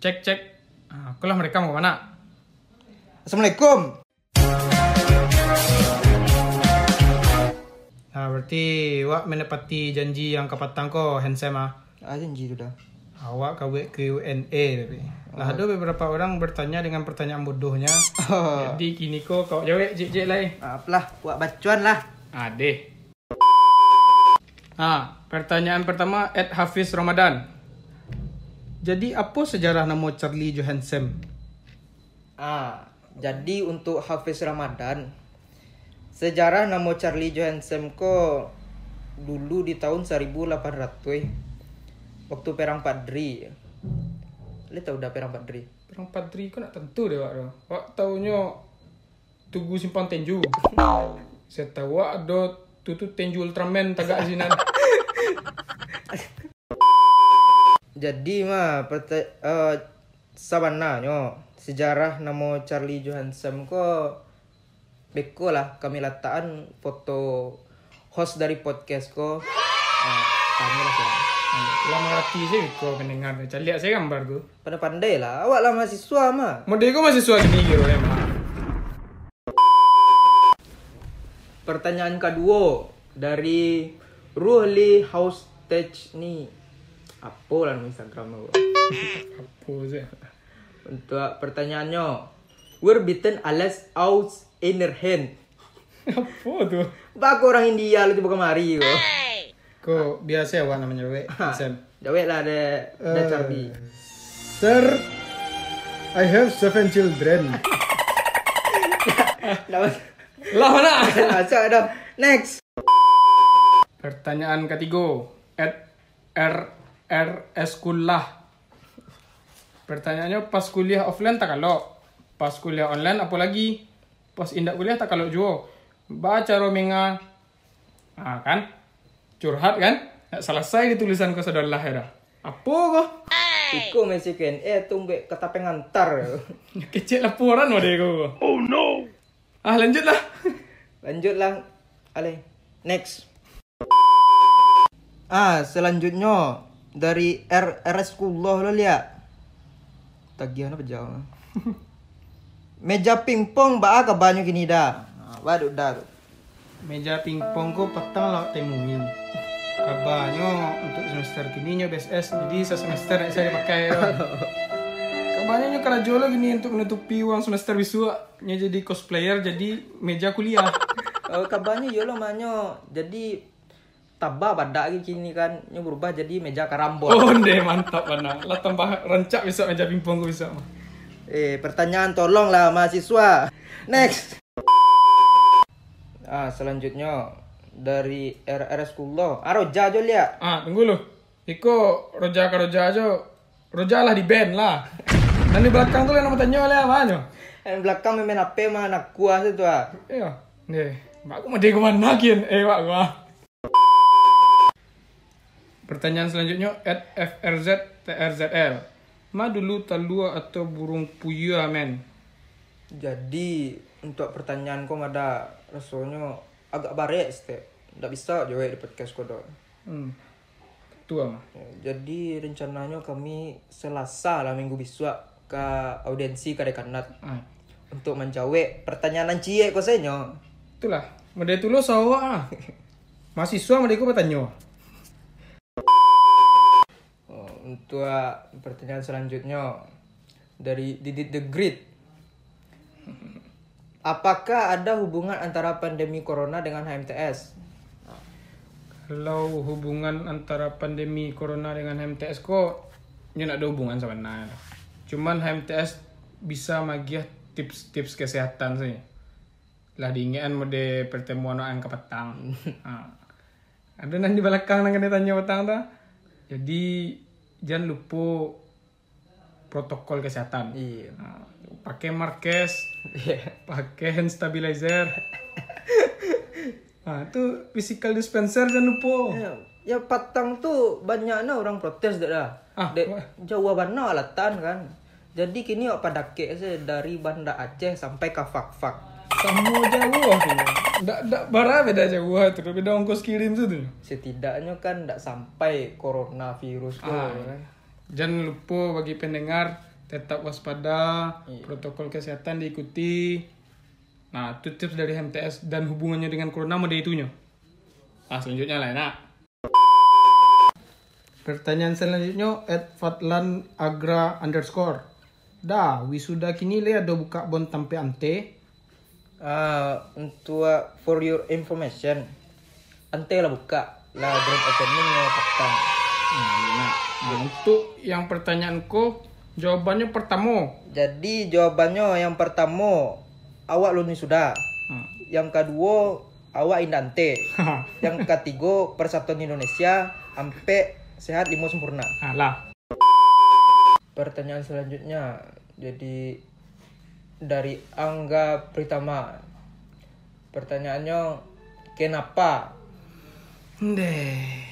Cek cek. Ah, Aku lah mereka mau mana? Assalamualaikum. Nah, berarti wak menepati janji yang kapatang ko handsome ah. Ah janji sudah. Awak kau buat Q&A tapi. Lah ada beberapa orang bertanya dengan pertanyaan bodohnya. Oh. Jadi kini ko kau jawab cik cik lah. Apalah, buat bacuan lah. Ade. Ah, pertanyaan pertama Ed Hafiz Ramadan. Jadi apa sejarah nama Charlie Johansson? Ah, jadi untuk Hafiz Ramadan, sejarah nama Charlie Johansson ko dulu di tahun 1800 waktu perang Padri. Lu tahu dah perang Padri? Perang Padri kau nak tentu deh wak. Wak taunya Tugu Simpang Tenju. Saya tahu wak ada tu tu Tenju Ultraman tagak sini. Jadi mah perte, uh, sabananya sejarah nama Charlie Johansson ko beko lah kami letakkan foto host dari podcast ko. Uh, kami lah sekarang. Lah mengerti sih kau pendengar. Cari lihat saya gambar tu. Pada pandai lah. Awak lah mahasiswa mah. Model masih suara gini kira emang. Pertanyaan kedua dari Ruhli Hostage ni. Apa lah nama Instagram aku? Apa sih? Untuk pertanyaannya. We're beaten alas out inner hand. Apa tu? Bak orang India lu tiba kemari kau. Kau biasa awak namanya wek. Sam. Jawab lah ada ada Charlie. Sir, I have seven children. Lah mana? Macam dah. Next. Pertanyaan ketiga. At R R S kuliah. Pertanyaannya pas kuliah offline tak kalau. Pas kuliah online apa lagi? Pas indak kuliah tak kalau juga. Baca romenga. Ah kan? Curhat kan? Tak selesai di tulisan kau sudah lah ya. Apa kau? Iko masih kan eh tumbe kata pengantar. Kecil laporan wadah kau. Oh no. Ah lanjutlah. Lanjutlah. Ale. Next. Ah, selanjutnya dari R RS Kullah lo lihat. Tagihan apa jauh? Meja pingpong ba ka banyak gini dah. Ah, waduh dah. tu. Meja pingpong ko petang lah temuin. Kabarnya untuk semester kini nyo BSS jadi se semester saya pakai. Kabarnya nyo kerajo lah gini untuk menutupi uang semester bisu nya jadi cosplayer jadi meja kuliah. Oh, kabarnya yo lo manyo. Jadi tabah badak lagi kini kan nyo berubah jadi meja karambol. oh deh mantap mana. Lah tambah rancak besok meja pingpong mah. Eh, pertanyaan tolonglah mahasiswa. Next. Ah, selanjutnya dari RRS Kullo. Ah, Roja aja lihat. Ah tunggu lu. Iko roja ka roja aja. Roja lah di band lah. Dan di belakang tuh yang nama tanya lah apa nyo? Yang belakang main HP mah anak kuas itu ah. Iya. Nih, mak aku mau dia ke mana kian? Eh, mak gua. Pertanyaan selanjutnya at FRZ TRZL. Ma dulu talua atau burung puyuh men? Jadi untuk pertanyaan kau ada rasanya agak baret step. Tidak bisa jawab di podcast kau dong. Hmm. Tua mah. Jadi rencananya kami Selasa lah minggu besok ke audiensi ke dekanat Ah. untuk menjawab pertanyaan cie kau senyo. Itulah. Mede tu lo sawa ah. Mahasiswa mede ko bertanya. Oh, untuk pertanyaan selanjutnya dari Didit the Great. Apakah ada hubungan antara pandemi corona dengan HMTS? Kalau hubungan antara pandemi corona dengan HMTS ko nya nak ada hubungan sebenarnya. Cuman HMTS bisa magiah tips-tips kesehatan sih. Lah diingat mode pertemuan orang ke petang. Ada nanti di belakang nang kena tanya petang ta. Jadi jangan lupa protokol kesehatan. Iya. Ha. Pakai markes, pakai hand stabilizer. Ah, itu physical dispenser jangan lupa. Ya, ya Patang tu banyaknya orang protes dah dah. Ah, De. Jawa alatan kan. Jadi kini awak pada ke dari Banda Aceh sampai ke Fak-Fak. Sama jauh tu. Dak dak bara beda jauh tu. Beda ongkos kirim tu tu. Setidaknya kan tidak sampai coronavirus. Ah. kan. Jangan lupa bagi pendengar tetap waspada, Iya. protokol kesehatan diikuti. Nah, itu tips dari MTS dan hubungannya dengan corona mau itunya. Ah, selanjutnya lah, nak. Pertanyaan selanjutnya at Fatlan Agra underscore. Dah, wisuda kini le ada buka bon tampe ante. Ah, untuk uh, for your information, ante lah buka lah grand opening ya petang. Nah, nak. Nah, untuk yang pertanyaanku, jawabannya pertama. Jadi jawabannya yang pertama awak lulus sudah. Hmm. Yang kedua awak indante. yang ketiga Persatuan Indonesia sampai sehat lima sempurna. Alah. Pertanyaan selanjutnya jadi dari Angga Pritama. Pertanyaannya kenapa? Deh.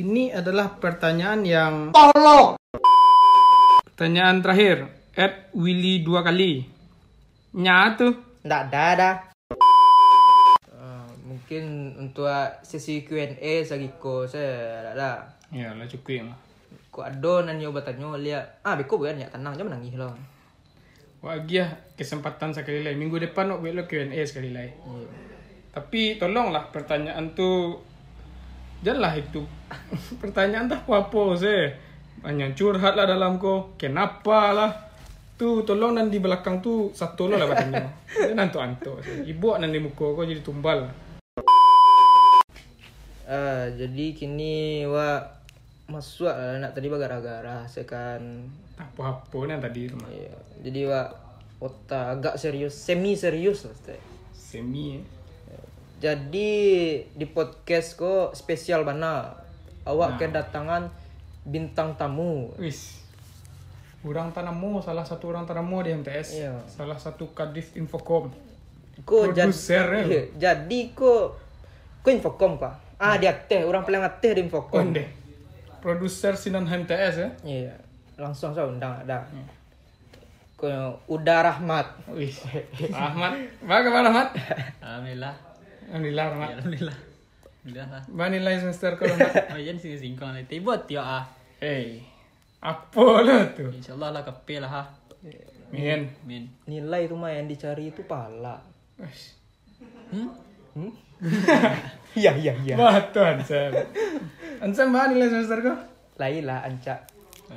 Ini adalah pertanyaan yang tolong. Pertanyaan terakhir, at Willy dua kali. Nya tuh. Nggak ada dah. Ah, mungkin untuk sesi Q&A sagiko saya ada. Ya lah cukup lah. Ko ado nan yo batanyo lihat. Ah beko bukan ya tenang jangan nangis loh. Wah ya kesempatan sekali lagi. Minggu depan nak buat lo Q&A sekali lagi. Tapi tolonglah pertanyaan tu Janganlah itu pertanyaan tak apa-apa sih. Banyak curhat lah dalam ko. Kenapa lah? Tu tolong dan di belakang tu satu lo lah katanya. Dia nantu anto. Ibu nan di muka kau jadi tumbal. Ah, jadi kini wa masuk lah nak tadi gara-gara sekan Tak apa-apa ni tadi tu. mah. Iya. Jadi wa otak agak serius, semi serius lah. Ustaz. Semi eh. Jadi di podcast ko spesial mana? Awak kedatangan bintang tamu. Wis. Orang tanamu salah satu orang tanamu di MTS. Iya. Salah satu kadif Infocom. Ko jad- Produser, ya? Jadi ko ko infocom ka. Ah dia teh orang paling aktif di infocom. Konde. Produser Sinan MTS ya. Iya. Langsung saya undang ada. Ko Uda Rahmat. Wih. Ahmad. Bagaimana Ahmad? Alhamdulillah. Alhamdulillah Ya, Ahmad. Alhamdulillah. Alhamdulillah lah. Ba nilai semester kau Ahmad? Oh, yan sing singkong na tibot yo ah. Hey. Apa lah tu? Insyaallah lah kape lah ha. Min. Min. Nilai itu mah yang dicari itu pala. Wis. Hmm? Hmm? Iya iya iya. Batu Ansem. Ansem ba nilai semester kau? Lain lah ancak.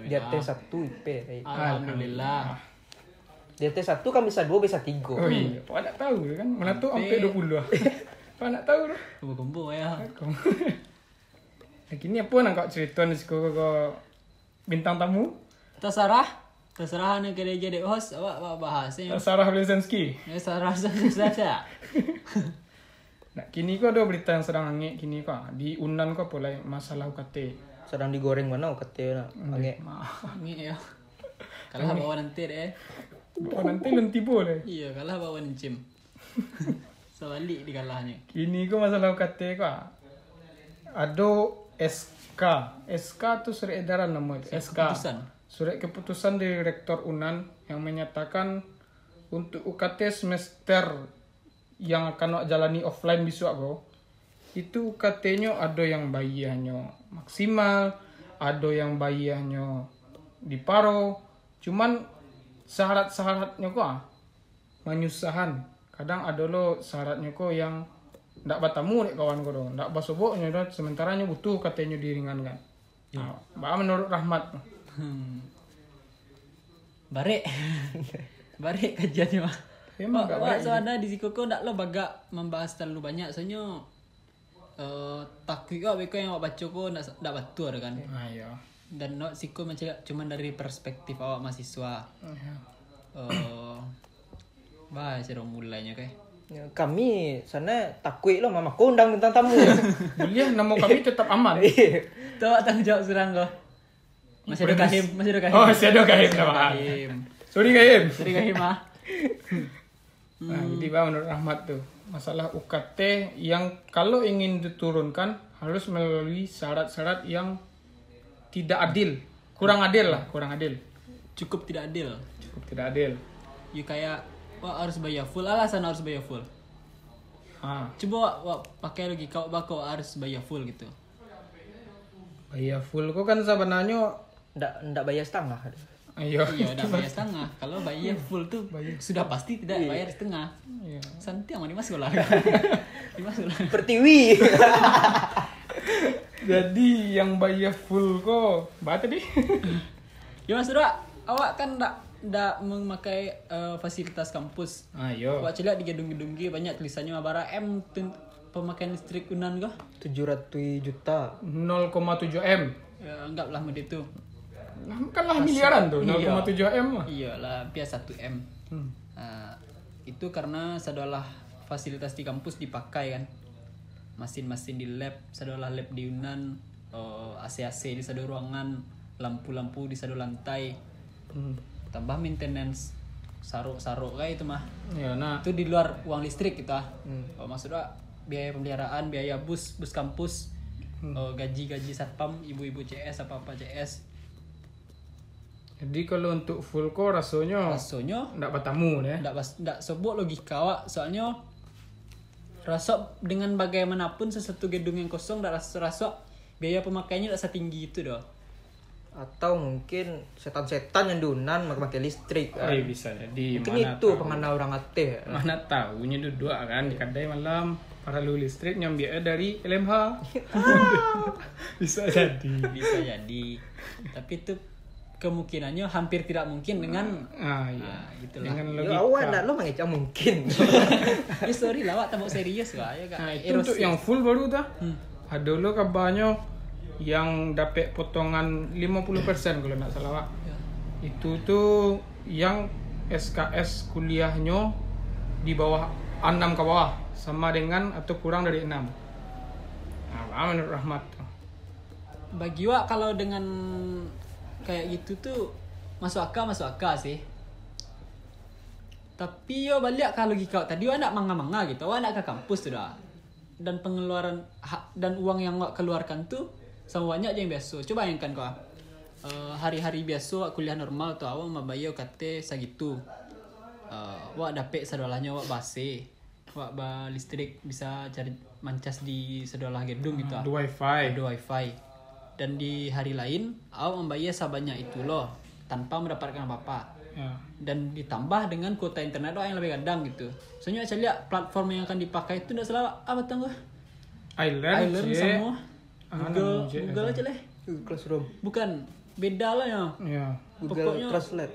Dia T satu IP. Alhamdulillah. Dia T satu kan bisa dua bisa tiga. Oh iya. Pak nak tahu kan? Mana tu sampai 20 lah. Pak nak tahu tu. Kumpul-kumpul ya. Nah, kini apa nak kau cerita ni kau kau bintang tamu? Terserah. Terserah ni kena jadi host awak awak bahas. Sarah Blesensky. Terserah saja. Nah, kini kau ada berita yang sedang angin kini kau di Unan kau pula masalah UKT. Sedang digoreng mana kata nak. Angge. Ni ya. Kalah bawa nanti deh. Oh, nanti lenti boleh. Iya, kalah bawa gym. Sebalik dikalahnya. Kini kau masalah UKT kau. Ada SK. SK tu surat edaran nama itu. SK. keputusan. Surat keputusan dari Rektor Unan yang menyatakan untuk UKT semester yang akan nak jalani offline besok kau. Itu UKT-nya ada yang bayarnya maksimal, ada yang bayarnya di paro. Cuman syarat-syaratnya kok ah, menyusahan. Kadang ada lo syaratnya kok yang ndak batamu nih kawan kau dong. Ndak basoboknya dah sementaranya butuh katanya diringankan. Nah, bah menurut Rahmat. Hmm. Barek. Barek kajiannya mah. Emang Wak, gak wak, baik. so ada di siku kau tak lo bagak membahas terlalu banyak soalnya uh, takut kau beko yang awak baca kau nak nak betul ada kan Nah, ya. dan no siku macam cuma dari perspektif awak mahasiswa Ya. uh, bah cara mulainya kayak Ya, Kami sana takut loh mama kau undang bintang tamu. Kuliah nama kami tetap aman. tu awak tanggung jawab serang kau masih ada kahim masih ada kahim Oh, masih ada kahim Sorry kahim. sorry kahim ah Nah, jadi bah menurut Rahmat tuh masalah UKT yang kalau ingin diturunkan harus melalui syarat-syarat yang tidak adil, kurang adil lah, kurang adil, cukup tidak adil. Cukup tidak adil. you kayak wah harus bayar full. Alasan harus bayar full. Ah, Coba wak, wak pakai logika wak bakal harus bayar full gitu. bayar full. Kok kan sebenarnya Ndak ndak bayar setengah. Ayo. Iya, udah bayar setengah. Kalau bayar full tuh sudah pasti tidak bayar setengah. Iya. Santai yang masuk lah. Dimasuk lah. Pertiwi. Jadi yang bayar full kok, berapa tadi? Ya Mas Dura, awak kan ndak ndak memakai eh, fasilitas kampus. Ayo. Awak lihat di gedung-gedung banyak tulisannya Mabara M tun- pemakaian listrik Unan kah? 700 juta. 0,7 m. Ya, anggaplah mod itu. Kan lah miliaran tuh, Iya. 0,7 m mah. Iyalah, biasa 1 M. Hmm. Nah, itu karena sedolah fasilitas di kampus dipakai kan. Mesin-mesin di lab, sedolah lab di Unan, eh, AC-AC di satu ruangan, lampu-lampu di satu lantai, Hmm. tambah maintenance saruk-saruk kayak itu mah. Ya, nah. Itu di luar uang listrik kita. Oh, maksudnya biaya pemeliharaan, biaya bus, bus kampus, eh, gaji-gaji satpam, ibu-ibu CS apa-apa CS. Jadi kalau untuk full kok rasanya Rasanya ndak bertamu ya. ndak ndak sebut logika wak soalnya rasa dengan bagaimanapun sesuatu gedung yang kosong ndak rasa rasa biaya pemakaiannya ndak setinggi itu doh Atau mungkin setan-setan yang dunan pakai listrik. Oh, Kan? iya bisa jadi Mungkin mana itu pengenal orang ate. Mana tahunya duduk kan di kedai malam para lu listrik nyambi dari LMH. bisa jadi. bisa jadi tapi itu kemungkinannya hampir tidak mungkin dengan Ah iya. nah, gitulah Dengan Ya logika. awan dah lo mengecam mungkin. ya sorry lah wak tambah serius lah ya kak Nah, itu untuk yang full baru dah. Hmm. Ada lo kabarnya yang dapat potongan 50% kalau nak salah Wak. Ya. Itu tuh yang SKS kuliahnya di bawah 6 ke bawah sama dengan atau kurang dari 6. Nah, menurut Rahmat? bagi wak kalau dengan kayak gitu tuh masuk akal masuk akal sih. Tapi yo balik kalau logika tadi wak nak manga-manga gitu. Wak nak ke kampus tuh dah. Dan pengeluaran dan uang yang wak keluarkan tuh sama banyak aja yang biasa. Coba bayangkan kau eh, hari-hari biasa wak kuliah normal tuh awak membayar kate segitu. Uh, wak dapet sedolahnya wak base wak ba listrik bisa cari mancas di sedolah gedung gitu ah Ada wifi. ada wifi dan di hari lain awak membayar sebanyak itu loh tanpa mendapatkan apa-apa Ya. dan ditambah dengan kuota internet doang yang lebih gadang gitu soalnya saya lihat platform yang akan dipakai itu tidak salah apa tangguh Island, iLearn Cie. semua Google. Google aja leh Classroom. bukan beda lah ya Ya. Google Pokoknya- Translate.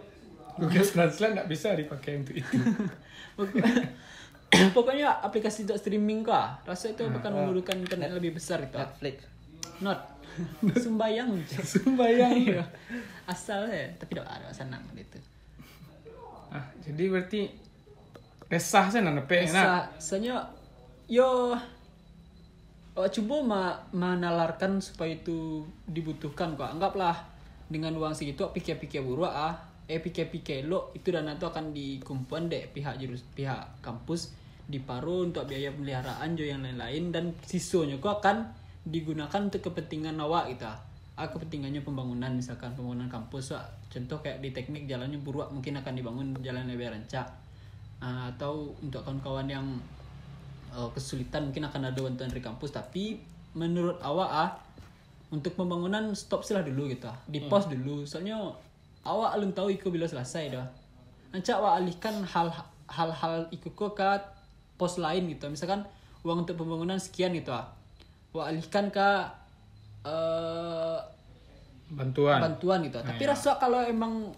Google Translate nggak bisa dipakai untuk itu. pokoknya aplikasi untuk streaming kah rasa itu akan memerlukan internet lebih besar gitu Netflix. not sembayang Sembayang. Iya. asal ya tapi tidak ada senang gitu Ah, jadi berarti resah saya nak dapat nak. Sa, soalnya yo oh, coba ma, menalarkan supaya itu dibutuhkan kok. Anggaplah dengan uang segitu pikir-pikir buruk ah eh pikir-pikir lo itu dana itu akan dikumpulkan deh pihak jurus pihak kampus diparuh untuk biaya pemeliharaan jo yang lain-lain dan sisanya kok akan digunakan untuk kepentingan awak gitu ah. Ah, kepentingannya pembangunan misalkan pembangunan kampus Wak. contoh kayak di teknik jalannya buruk mungkin akan dibangun jalan lebih rancak. Ah, atau untuk kawan-kawan yang uh, kesulitan mungkin akan ada bantuan dari kampus. Tapi menurut awak ah untuk pembangunan stop sih lah dulu gitu ah. di pause dulu. Soalnya awak belum tahu iko bila selesai dah. Nanti awak alihkan hal hal-hal iko ko ke pos lain gitu. Misalkan uang untuk pembangunan sekian gitu ah alihkan ke eh, Bantuan. bantuan gitu. Tapi rasa kalau emang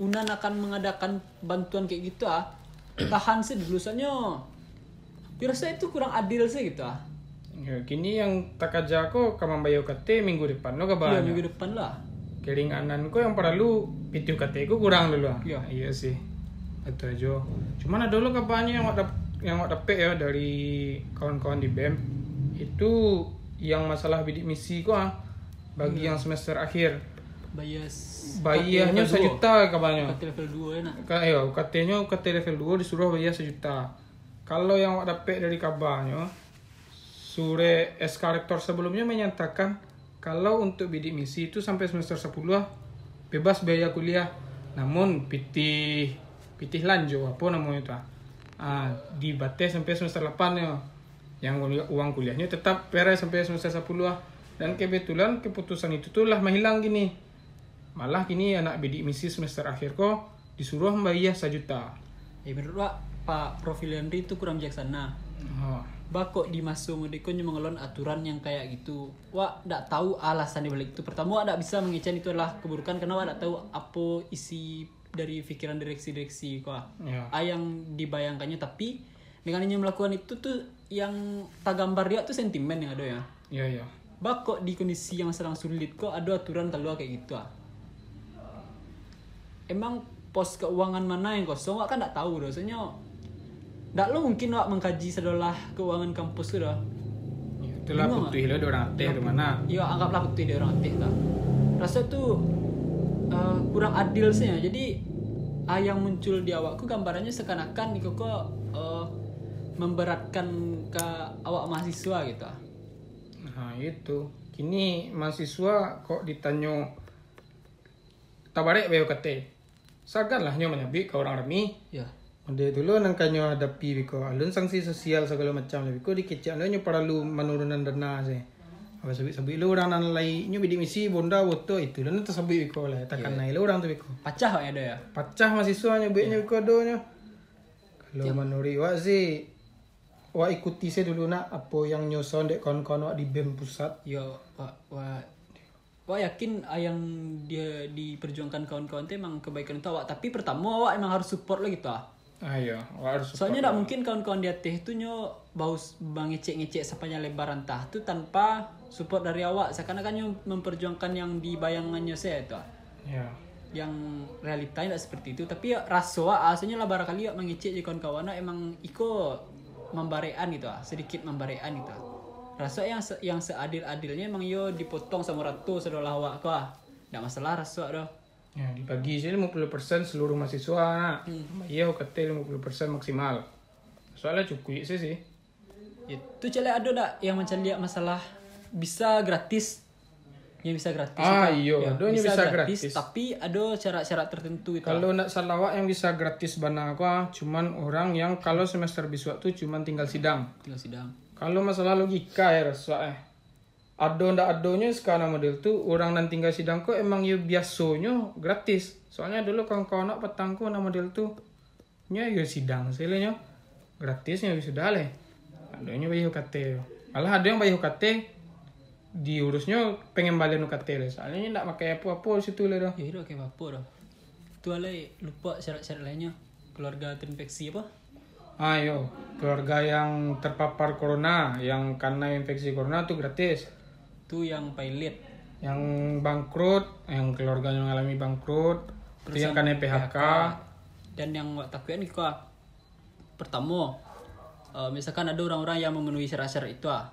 Unan akan mengadakan bantuan kayak gitu ah, tahan sih dulu soalnya. Rasa itu kurang adil sih gitu ah. Ya, kini yang tak aja ko kamang bayo kate minggu depan lo Iya kabar. minggu depan lah. Keringanan ko yang perlu pitu kate ko kurang dulu. ah. Iya. Iya sih. Itu aja. Cuman ada lo kabarnya yang ada yang ada ya dari kawan-kawan di BEM itu yang masalah bidik misi ko ah bagi yang semester akhir Bias bayarnya sejuta kabarnya Kata level 2 ya nak. Ka- ya, katanya UKT level 2 disuruh bayar sejuta. Kalau yang awak dapat dari kabarnya, sure SK rektor sebelumnya menyatakan kalau untuk bidik misi itu sampai semester 10 ah, bebas biaya kuliah. Namun pitih pitih lanjut apa namanya itu ah. Ah, dibatas sampai semester 8 ya. Yang uang kuliahnya tetap beres sampai semester 10 ah. Dan kebetulan keputusan itu tuh lah menghilang gini Malah kini anak bidik misi semester akhir kok disuruh membayar sejuta. Ya menurut Wak, Pak Profil Henry itu kurang bijaksana. Oh. Bako di masuk mereka mengelon aturan yang kayak gitu. Wak ndak tahu alasan di balik itu. Pertama Wak ndak bisa mengecan itu adalah keburukan karena Wak ndak tahu apa isi dari pikiran direksi-direksi kok. Ya. Ah yang dibayangkannya tapi dengan hanya melakukan itu tuh yang tak gambar dia tuh sentimen yang ada ya. Iya iya. Bako di kondisi yang sedang sulit kok ada aturan keluar kayak gitu ah. Emang pos keuangan mana yang kosong Wak kan ndak tahu rasanya. Ndak lo mungkin Wak mengkaji sedolah keuangan kampus itu dah. Ya, itulah putih lo orang teh di mana. Ya anggaplah betul dia orang aktif lah. Rasa tuh uh, kurang adil sih ya. Jadi ah, yang muncul di awakku gambarannya seakan-akan kok uh, memberatkan ke awak mahasiswa gitu. ah. Nah itu. Kini mahasiswa kok ditanya tabarek bayo kate. Sagan lah nyo menyabik ke orang remi. Ya. Ade dulu nang kanyo hadapi biko alun sanksi sosial segala macam lebih ko dikecek lo nyo perlu menurunan dana sih. Apa sabik sabik lo orang nan lai nyo bidik misi bonda woto itu lo nanti sabik biko lah takkan naik lo orang tu biko. Pacah ya ada ya. Pacah mahasiswa nyo bik nyo biko do nyo. Kalau menuri wak sih wak ikuti saya dulu nak apa yang nyo sound dek kawan-kawan wak di BEM pusat. Ya Wak, Wak, Wak yakin ah, yang dia diperjuangkan kawan-kawan itu emang kebaikan untuk awak. Tapi pertama awak emang harus support lah gitu ah. Ah iya, wak harus Soalnya tidak mungkin kawan-kawan di atas itu nyo bau bang ngecek-ngecek sepanjang lebar entah itu tanpa support dari awak. Seakan-akan nyo memperjuangkan yang di bayangannya saya itu. ah. Ya. Yang realitanya tidak seperti itu. Tapi ya rasa awak aslinya lah barangkali awak mengecek je kawan-kawan awak emang iko membarean gitu ah, sedikit membarean gitu. ah. Rasa yang se- yang seadil-adilnya emang yo dipotong sama ratus adalah awak kok. ah. Tidak masalah rasa dah. Ya, dibagi sih 50% seluruh mahasiswa nak. Iya, kata 50% maksimal. Soalnya cukup sih sih. Itu cile ada tak yang macam lihat masalah bisa gratis yang bisa gratis Ah, iya, ada yang bisa gratis. tapi ada syarat-syarat tertentu itu Kalau nak salawat yang bisa gratis bana aku ah, cuman orang yang kalau semester biswa tuh cuman tinggal sidang. tinggal sidang Kalau masalah logika ya rasa eh. Ado ndak adonya sekarang model tuh orang nan tinggal sidang kok emang ya biasanya gratis. Soalnya dulu kawan-kawan nak petangku nama model tuh nya ya sidang selenya gratisnya sudah leh. Adonya bayi UKT. Malah ada yang bayi UKT diurusnya pengen balik UKT leh. Soalnya ndak pakai apa-apa situ leh dah. ya kayak apa dah itu ale lupa syarat-syarat lainnya keluarga terinfeksi apa Ayo, keluarga yang terpapar corona, yang karena infeksi corona tuh gratis. itu yang pilot Yang bangkrut, yang keluarganya mengalami bangkrut, itu yang karena PHK. dan yang nih kok pertama eh, misalkan ada orang-orang yang memenuhi syarat-syarat itu ah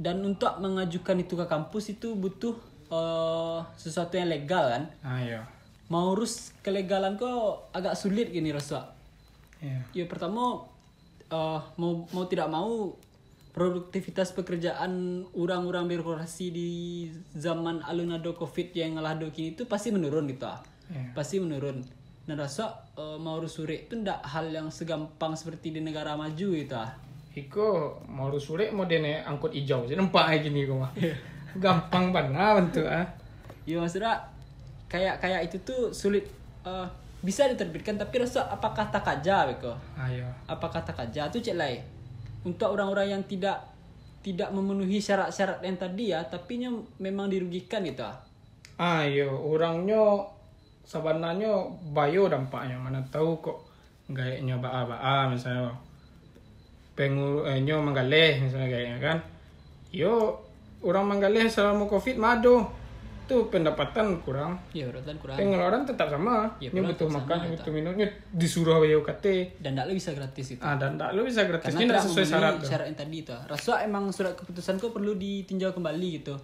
dan untuk mengajukan itu ke kampus itu butuh eh, sesuatu yang legal kan Ayo. mau urus kelegalan kok agak sulit gini rasa Ya. ya pertama eh, mau mau tidak mau produktivitas pekerjaan orang-orang birokrasi di zaman alunado covid yang ngalado kini itu pasti menurun gitu ah Ya. pasti menurun dan rasa eh, mau urus suri itu ndak hal yang segampang seperti di negara maju gitu ah Iko mau sore mau dene angkut hijau, jadi nampak aja gini mah. Gampang banget bentuk ah. ya maksudnya kayak kayak itu tuh sulit eh, bisa diterbitkan tapi rasa apakah tak aja beko Ayo. apa kata kaja itu cek lain untuk orang-orang yang tidak tidak memenuhi syarat-syarat yang tadi ya tapi nya memang dirugikan gitu ah. Ayo, orangnya sabananya bayo dampaknya mana tahu kok gayanya baa-baa misalnya pengu eh, nyo manggaleh misalnya kayaknya kan? Yo orang manggaleh selama covid mado tuh pendapatan kurang. Ya berarti kurang. Pengeluaran tetap sama. Ya, butuh makan sama, butuh minum nyo disuruh bayo kate dan tidak bisa gratis itu. Ah dan tak lu bisa gratis. Karena tidak sesuai syarat syarat yang tadi itu. Rasa emang surat keputusan kok perlu ditinjau kembali gitu.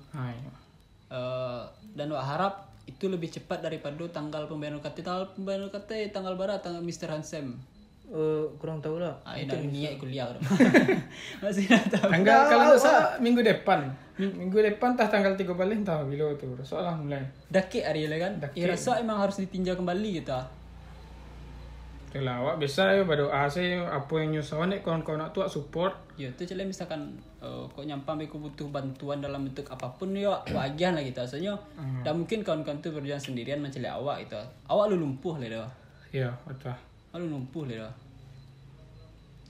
Eh, dan wak harap itu lebih cepat daripada tanggal pembayaran UKT tanggal pembayaran UKT tanggal barat tanggal Mr. Hansem Eh, kurang tahu lah. ah ini niat kuliah bro. masih tak tahu tanggal kalau salah minggu depan Ming- minggu depan tah tanggal tiga balik entah bila tuh soalnya mulai Dakik hari ini kan Dakik. ya rasa emang harus ditinjau kembali gitu ah. Itulah awak biasa ya berdoa sih apa yang nyusah nih kawan-kawan tuh support. Ya, tu cile misalkan uh, kok nyampang aku butuh bantuan dalam bentuk apa pun ya wajar lah gitu. Asalnya dan mungkin kawan-kawan tu berjalan sendirian macam awak itu. Awak lu lumpuh lah dah. Iya, betul. Awak lu lumpuh lah.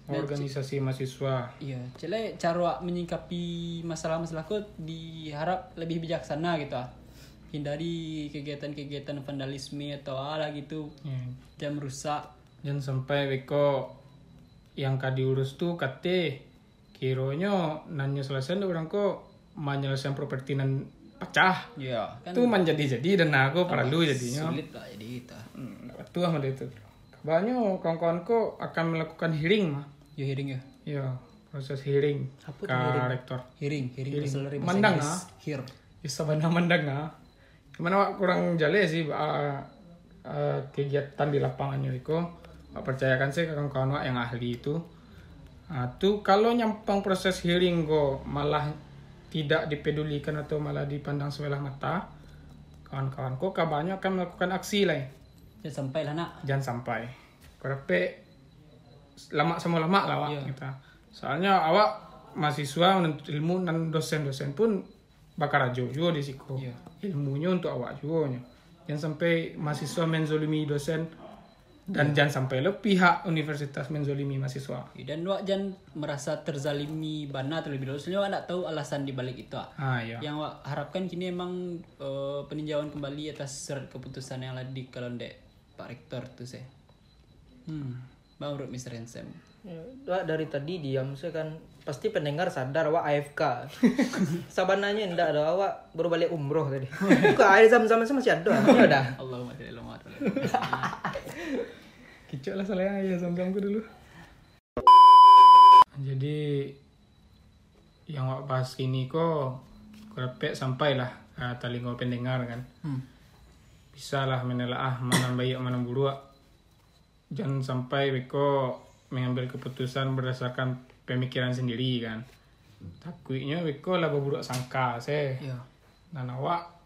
Organisasi mahasiswa. Iya, cile cara awak menyikapi masalah-masalah kau diharap lebih bijaksana gitu ah. Hindari kegiatan-kegiatan vandalisme atau ala gitu Ya. jam rusak. Jangan sampai beko yang kadi urus tuh kate kironya nanya selesai tuh orang kok menyelesaikan properti nan pecah. Ya, kan Itu menjadi jadi dan aku perlu jadinya. sulit lah jadi kita. Hmm, betul sama itu. Banyak kawan-kawanku akan melakukan hearing mah. Ya hearing ya. Ya, proses hearing Apa ke rektor. Hearing, hearing, Hearing. Inggris. ah. Hear. Bisa benar mandang ah. Gimana kurang jale sih uh, uh, kegiatan di lapangannya itu. Percayakan sih kawan-kawan Wak yang ahli itu. Nah, tuh kalau nyampang proses hearing kok malah tidak dipedulikan atau malah dipandang sebelah mata, kawan-kawan kok kabarnya akan melakukan aksi lah. Jangan sampai lah nak. Jangan sampai. Kerepe lama sama lama lah Wak, Iya. kita. Soalnya awak mahasiswa menuntut ilmu dan dosen-dosen pun bakar ajo juga di siku. Iya. Ilmunya untuk awak juga. Jangan sampai mahasiswa menzolimi dosen dan jangan sampai lo pihak universitas menzolimi mahasiswa. Dan wak jangan merasa terzalimi bana terlebih dahulu. Soalnya wak tak tahu alasan di balik itu. ah. Ah ya. Yang wak harapkan kini emang eh, peninjauan kembali atas surat keputusan yang lah di kalau dek Pak Rektor tu saya. Hmm. Bang menurut Mr. Handsome. Ya, dari tadi diam saya kan pasti pendengar sadar wak AFK. Sabananya ndak ada awak baru balik umroh tadi. Kok air zam-zam masih ada. Ya udah. Allahumma sholli ala Muhammad. Kicok lah soalnya ya samsamku dulu. Jadi yang wak bahas ini kok kerepek sampailah ke telinga pendengar kan. Hmm. Bisa lah menelaah mana baik mana buruk. Jangan sampai beko mengambil keputusan berdasarkan pemikiran sendiri kan. Takutnya beko lah buruk sangka saya. Ya. Dan awak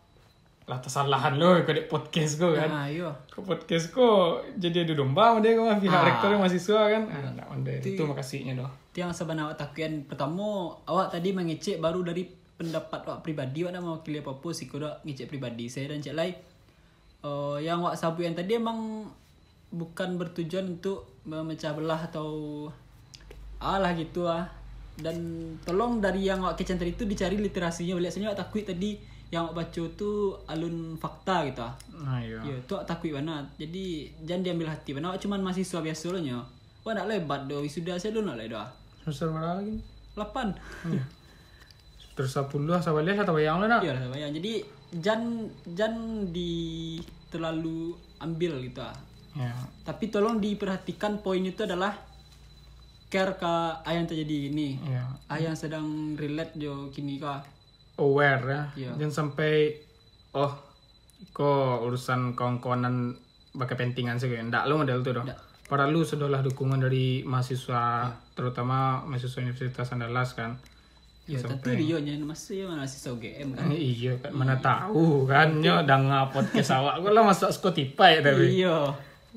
lah kesalahan lo ke podcast gue kan Nah, ke podcast kok jadi adu domba dia kan pihak Ah. rektor yang mahasiswa kan ah enggak onda itu makasihnya doh Itu yang sebenarnya awak takuyan pertama awak tadi mengecek baru dari pendapat awak pribadi awak nak mewakili apa apa sih kau ngecek pribadi saya dan cek lain uh, yang awak sabu yang tadi emang bukan bertujuan untuk memecah belah atau alah gitu ah dan tolong dari yang awak kecen tadi itu dicari literasinya sebenarnya awak takut tadi yang awak baca tu alun fakta gitu ah nah iya Ya, tu takut mana. Jadi jangan diambil hati. Mana awak cuma mahasiswa biasa lo nya. Wah nak lebat doh wisuda saya lo nak le doh. semester berapa lagi Lapan. terus sepuluh sama lihat atau yang lo nak Iya lah bayang. Jadi jangan jangan di terlalu ambil gitu ah. ya Tapi tolong diperhatikan poin itu adalah care ke ayah yang terjadi ini. ya Ayah yang sedang relate jo kini ka. aware ya Iya. jangan sampai oh kok urusan kawan-kawanan berkepentingan sih enggak lo model doh Ndak. para lu sudahlah dukungan dari mahasiswa terutama mahasiswa Universitas Andalas kan Ya tentu dia nya masih mahasiswa UGM kan. Eh, iya kan mana tahu kan nyo danga podcast awak gue lah masuk Spotify tapi Iya.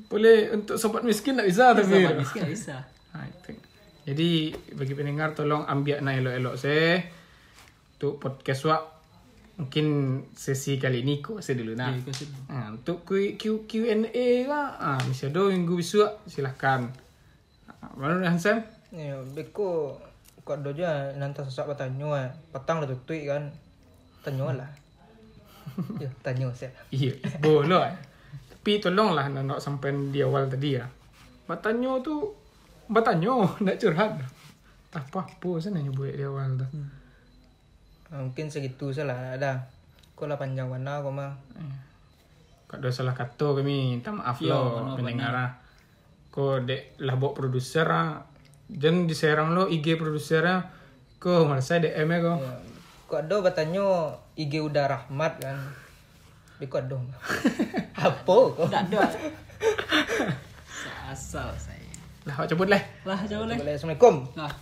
boleh untuk sobat miskin tak bisa tapi Sama miskin tak bisa. Nah, itu. jadi bagi pendengar tolong ambil na elok-elok saya untuk podcast wak mungkin sesi kali ini kok saya dulu nah Ya, sedih. Nah, untuk Q, Q, Q&A lah ah bisa do minggu besok silahkan Ah, Baru Hansam Ya, beko kok do aja nanti sesak bertanya eh. petang lah tutui kan. Tanya lah. ya, tanya saya. Iya, boleh. eh. Tapi tolonglah nak nak sampai di awal tadi ya. Bertanya tu, bertanya, nak curhat. Tak apa-apa saya nanya buat di awal tu. Ah, mungkin segitu salah ada. Kau lah panjang warna kau mah. Kau ada salah kata kami, minta maaf Yo, lo pendengar lah. Kau dek lah bawa produser lah. Jangan diserang lo IG produser lah. Kau merasa DM ya kau. Ya, kok ada bertanya IG udah rahmat kan. Beko ada. Apa kok? Tak ada. Asal saya. Lah, awak cabut lah. Lah jauh leh. Assalamualaikum. Nah.